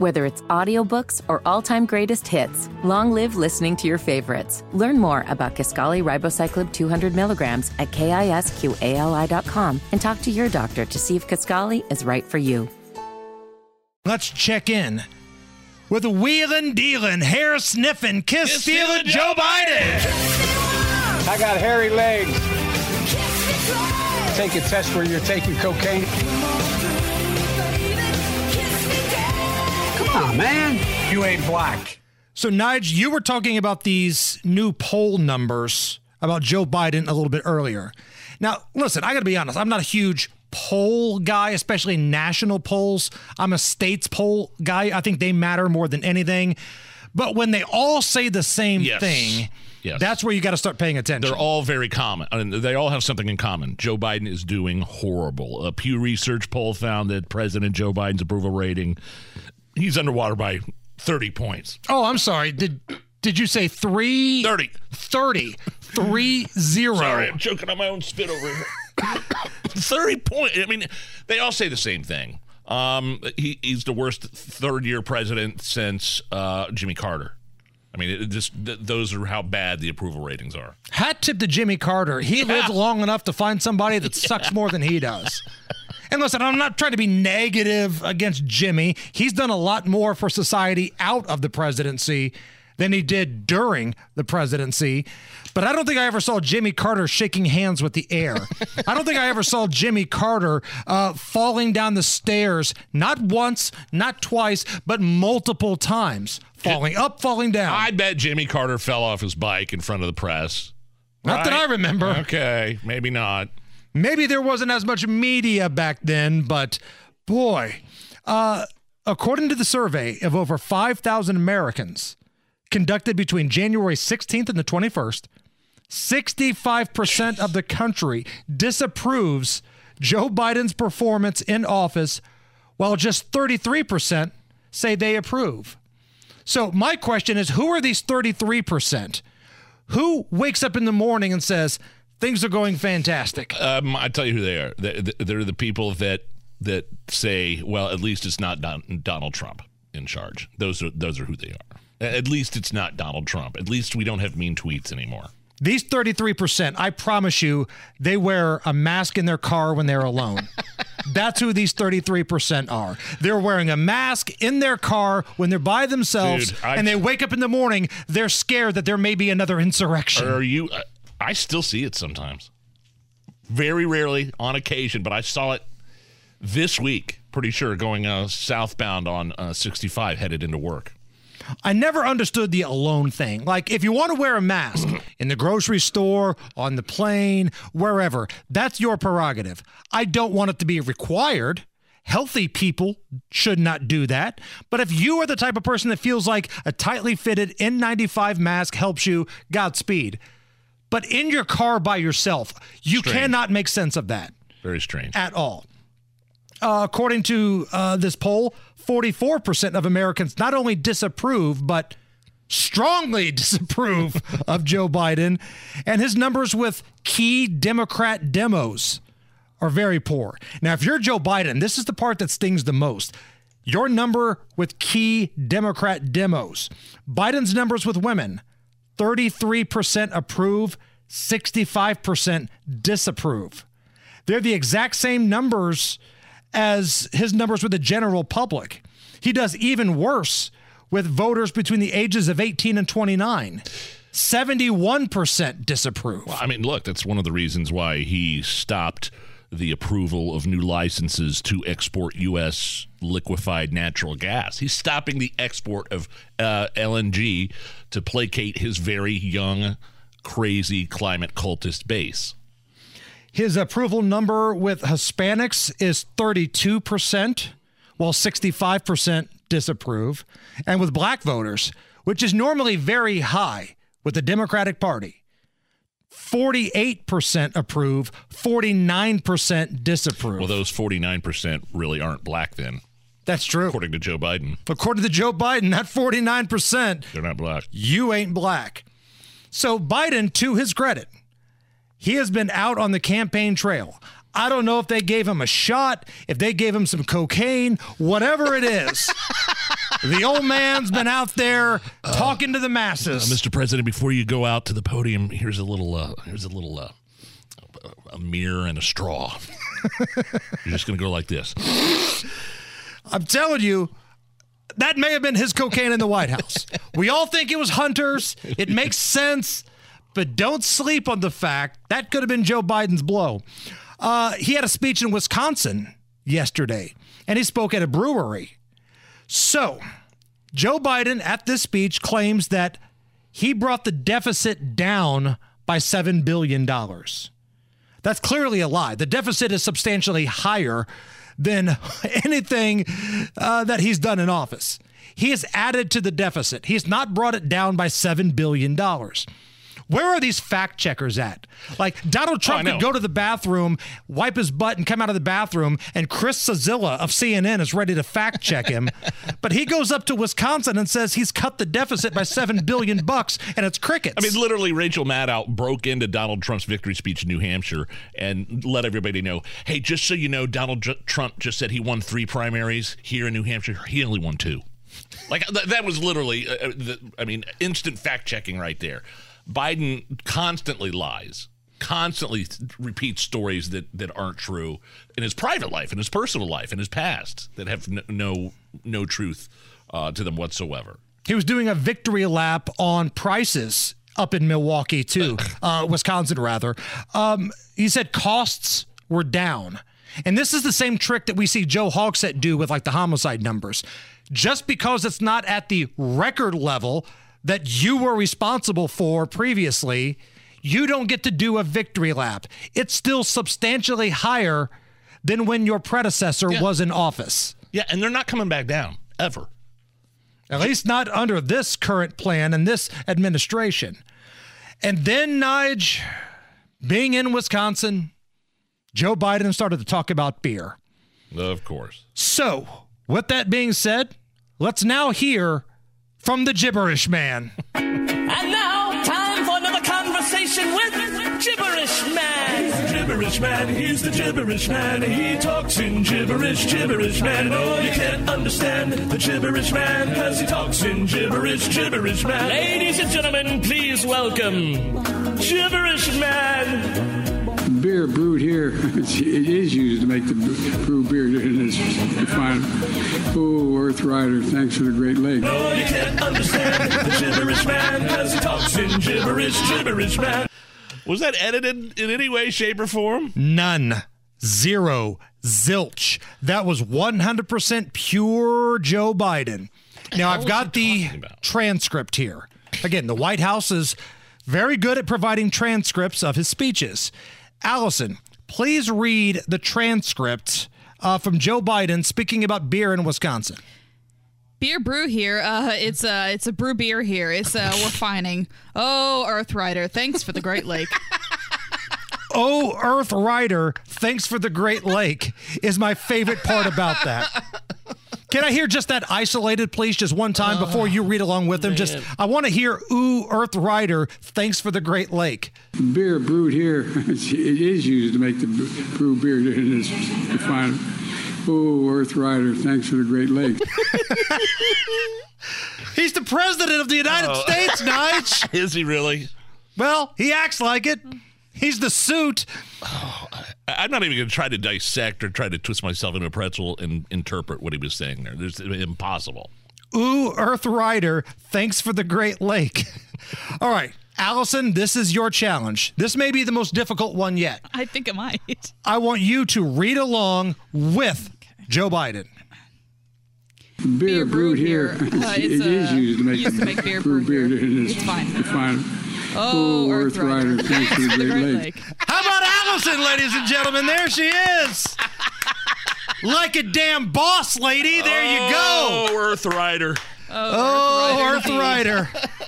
Whether it's audiobooks or all-time greatest hits, long live listening to your favorites. Learn more about Kisqali Ribociclib 200 milligrams at kisqali.com and talk to your doctor to see if Kisqali is right for you. Let's check in with a wheeling, dealing, hair sniffing, kiss stealing Joe Biden. I got hairy legs. Take a test where you're taking cocaine. Come on, man. You ain't black. So, Nige, you were talking about these new poll numbers about Joe Biden a little bit earlier. Now, listen, I got to be honest. I'm not a huge poll guy, especially national polls. I'm a states poll guy. I think they matter more than anything. But when they all say the same Yes. thing, Yes. that's where you got to start paying attention. They're all very common. I mean, they all have something in common. Joe Biden is doing horrible. A Pew Research poll found that President Joe Biden's approval rating, he's underwater by 30 points. oh, I'm sorry. Did did you say three? 30. 30. Three zero. Sorry, I'm choking on my own spit over here. 30 points. I mean, they all say the same thing. Um, he, he's the worst third year president since uh, Jimmy Carter. I mean, it just th- those are how bad the approval ratings are. Hat tip to Jimmy Carter. He lived long enough to find somebody that sucks more than he does. And listen, I'm not trying to be negative against Jimmy. He's done a lot more for society out of the presidency than he did during the presidency. But I don't think I ever saw Jimmy Carter shaking hands with the air. I don't think I ever saw Jimmy Carter uh, falling down the stairs, not once, not twice, but multiple times. Falling up, falling down. I bet Jimmy Carter fell off his bike in front of the press. not that I remember. Okay, maybe not. Maybe there wasn't as much media back then, but boy, uh, according to the survey of over 5,000 Americans conducted between January 16th and the 21st, 65% of the country disapproves Joe Biden's performance in office, while just 33% say they approve. So, my question is who are these 33%? Who wakes up in the morning and says, things are going fantastic? Um, I tell you who they are. They- They're the people that that say, "Well, at least it's not Don- Donald Trump in charge." Those are those are who they are. At least it's not Donald Trump. At least we don't have mean tweets anymore. These 33%, I promise you, they wear a mask in their car when they're alone. That's who these 33% are. They're wearing a mask in their car when they're by themselves Dude, I- and they wake up in the morning, they're scared that there may be another insurrection. Are you? I still see it sometimes. Very rarely, on occasion, but I saw it this week. Pretty sure going uh, southbound on uh, 65, headed into work. I never understood the alone thing. Like, if you want to wear a mask in the grocery store, on the plane, wherever, that's your prerogative. I don't want it to be required. Healthy people should not do that. But if you are the type of person that feels like a tightly fitted N95 mask helps you, Godspeed. But in your car by yourself, you Strange. cannot make sense of that Very strange. at all. Uh, according to uh, this poll, 44% of Americans not only disapprove, but strongly disapprove of Joe Biden. And his numbers with key Democrat demos are very poor. Now, if you're Joe Biden, this is the part that stings the most. Your number with key Democrat demos. Biden's numbers with women 33% approve, 65% disapprove. They're the exact same numbers as his numbers with the general public. He does even worse with voters between the ages of 18 and 29. 71% disapprove. I mean, look, that's one of the reasons why he stopped the approval of new licenses to export U.S. liquefied natural gas. He's stopping the export of uh, LNG to placate his very young, crazy climate cultist base. His approval number with Hispanics is 32%, while 65% disapprove. And with black voters, which is normally very high with the Democratic Party, 48% approve, 49% disapprove. Well, those 49% really aren't black then, That's true. according to Joe Biden. According to Joe Biden, that 49%, They're not black. you ain't black. So, Biden, to his credit, he has been out on the campaign trail. I don't know if they gave him a shot, if they gave him some cocaine, whatever it is. the old man's been out there talking to the masses. Mr. President, before you go out to the podium, here's a little, uh, here's a little, uh, a mirror and a straw. You're just gonna go like this. I'm telling you, that may have been his cocaine in the White House. We all think it was Hunter's. It makes sense, but don't sleep on the fact that could have been Joe Biden's blow. Uh, he had a speech in Wisconsin yesterday, and he spoke at a brewery. So, Joe Biden at this speech claims that he brought the deficit down by $7 billion. That's clearly a lie. The deficit is substantially higher than anything uh, that he's done in office. He has added to the deficit. He's not brought it down by $7 billion. Where are these fact checkers at? Like Donald Trump Oh, could go to the bathroom, wipe his butt, and come out of the bathroom, and Chris Cillizza of CNN is ready to fact check him. but he goes up to Wisconsin and says he's cut the deficit by seven billion bucks, and it's crickets. I mean, literally, Rachel Maddow broke into Donald Trump's victory speech in New Hampshire and let everybody know, hey, just so you know, Donald J- Trump just said he won three primaries here in New Hampshire. He only won two. Like th- that was literally, uh, uh, the, I mean, instant fact checking right there. Biden constantly lies, constantly repeats stories that that aren't true in his private life, in his personal life, in his past that have no no truth uh, to them whatsoever. He was doing a victory lap on prices up in Milwaukee, too, uh, Wisconsin, rather. Um, he said costs were down. And this is the same trick that we see Joe Hogsett do with like the homicide numbers. Just because it's not at the record level that you were responsible for previously, you don't get to do a victory lap. It's still substantially higher than when your predecessor was in office. Yeah, and they're not coming back down ever. At least not under this current plan and this administration. And then, Nige, being in Wisconsin, Joe Biden started to talk about beer. Of course. So, with that being said, let's now hear from the gibberish man. And now, time for another conversation with Gibberish Man. He's the Gibberish man, he's the gibberish man. He talks in gibberish, gibberish man. Oh, you can't understand the gibberish man, cause he talks in gibberish, gibberish man. Ladies and gentlemen, please welcome Gibberish Man. Beer brewed here, it's, it is used to make the brew beer in this fine. Oh, Earth Rider, thanks for the Great Lake. Oh, you can't understand the gibberish man, cause he talks in gibberish, gibberish man. Was that edited in any way, shape, or form? None. Zero. Zilch. That was 100% pure Joe Biden. Now, I've got the transcript here. Again, the White House is very good at providing transcripts of his speeches. Allison, please read the transcript uh, from Joe Biden speaking about beer in Wisconsin. Beer brew here. Uh, it's a it's a brew beer here. It's uh, we're fining. Oh, Earth Rider, thanks for the Great Lake. Oh, Earth Rider, thanks for the Great Lake, is my favorite part about that. Can I hear just that isolated, please, just one time oh, before you read along with him? Just, I want to hear, ooh, Earth Rider, thanks for the Great Lake. Beer brewed here, it's, used to make the brew beer in this fine. Oh, Earth Rider, thanks for the Great Lake. He's the president of the United oh. States, Nige. Is he really? Well, he acts like it. He's the suit. I- I'm not even going to try to dissect or try to twist myself into a pretzel and interpret what he was saying there. It's impossible. Ooh, Earth Rider, thanks for the Great Lake. All right, Allison, this is your challenge. This may be the most difficult one yet. I think it might. I want you to read along with Joe Biden. Beer brewed here, Uh, it's, it's, it is uh, used to make used to make beer brew beer brew here. in It's fine. It's fine. Oh, Oh, Earth Earth Rider, Rider, thanks for the Great Lake. How about Allison, ladies and gentlemen? There she is. Like a damn boss lady. There you go. Oh, Earth Rider. Oh, Earth indeed. Rider.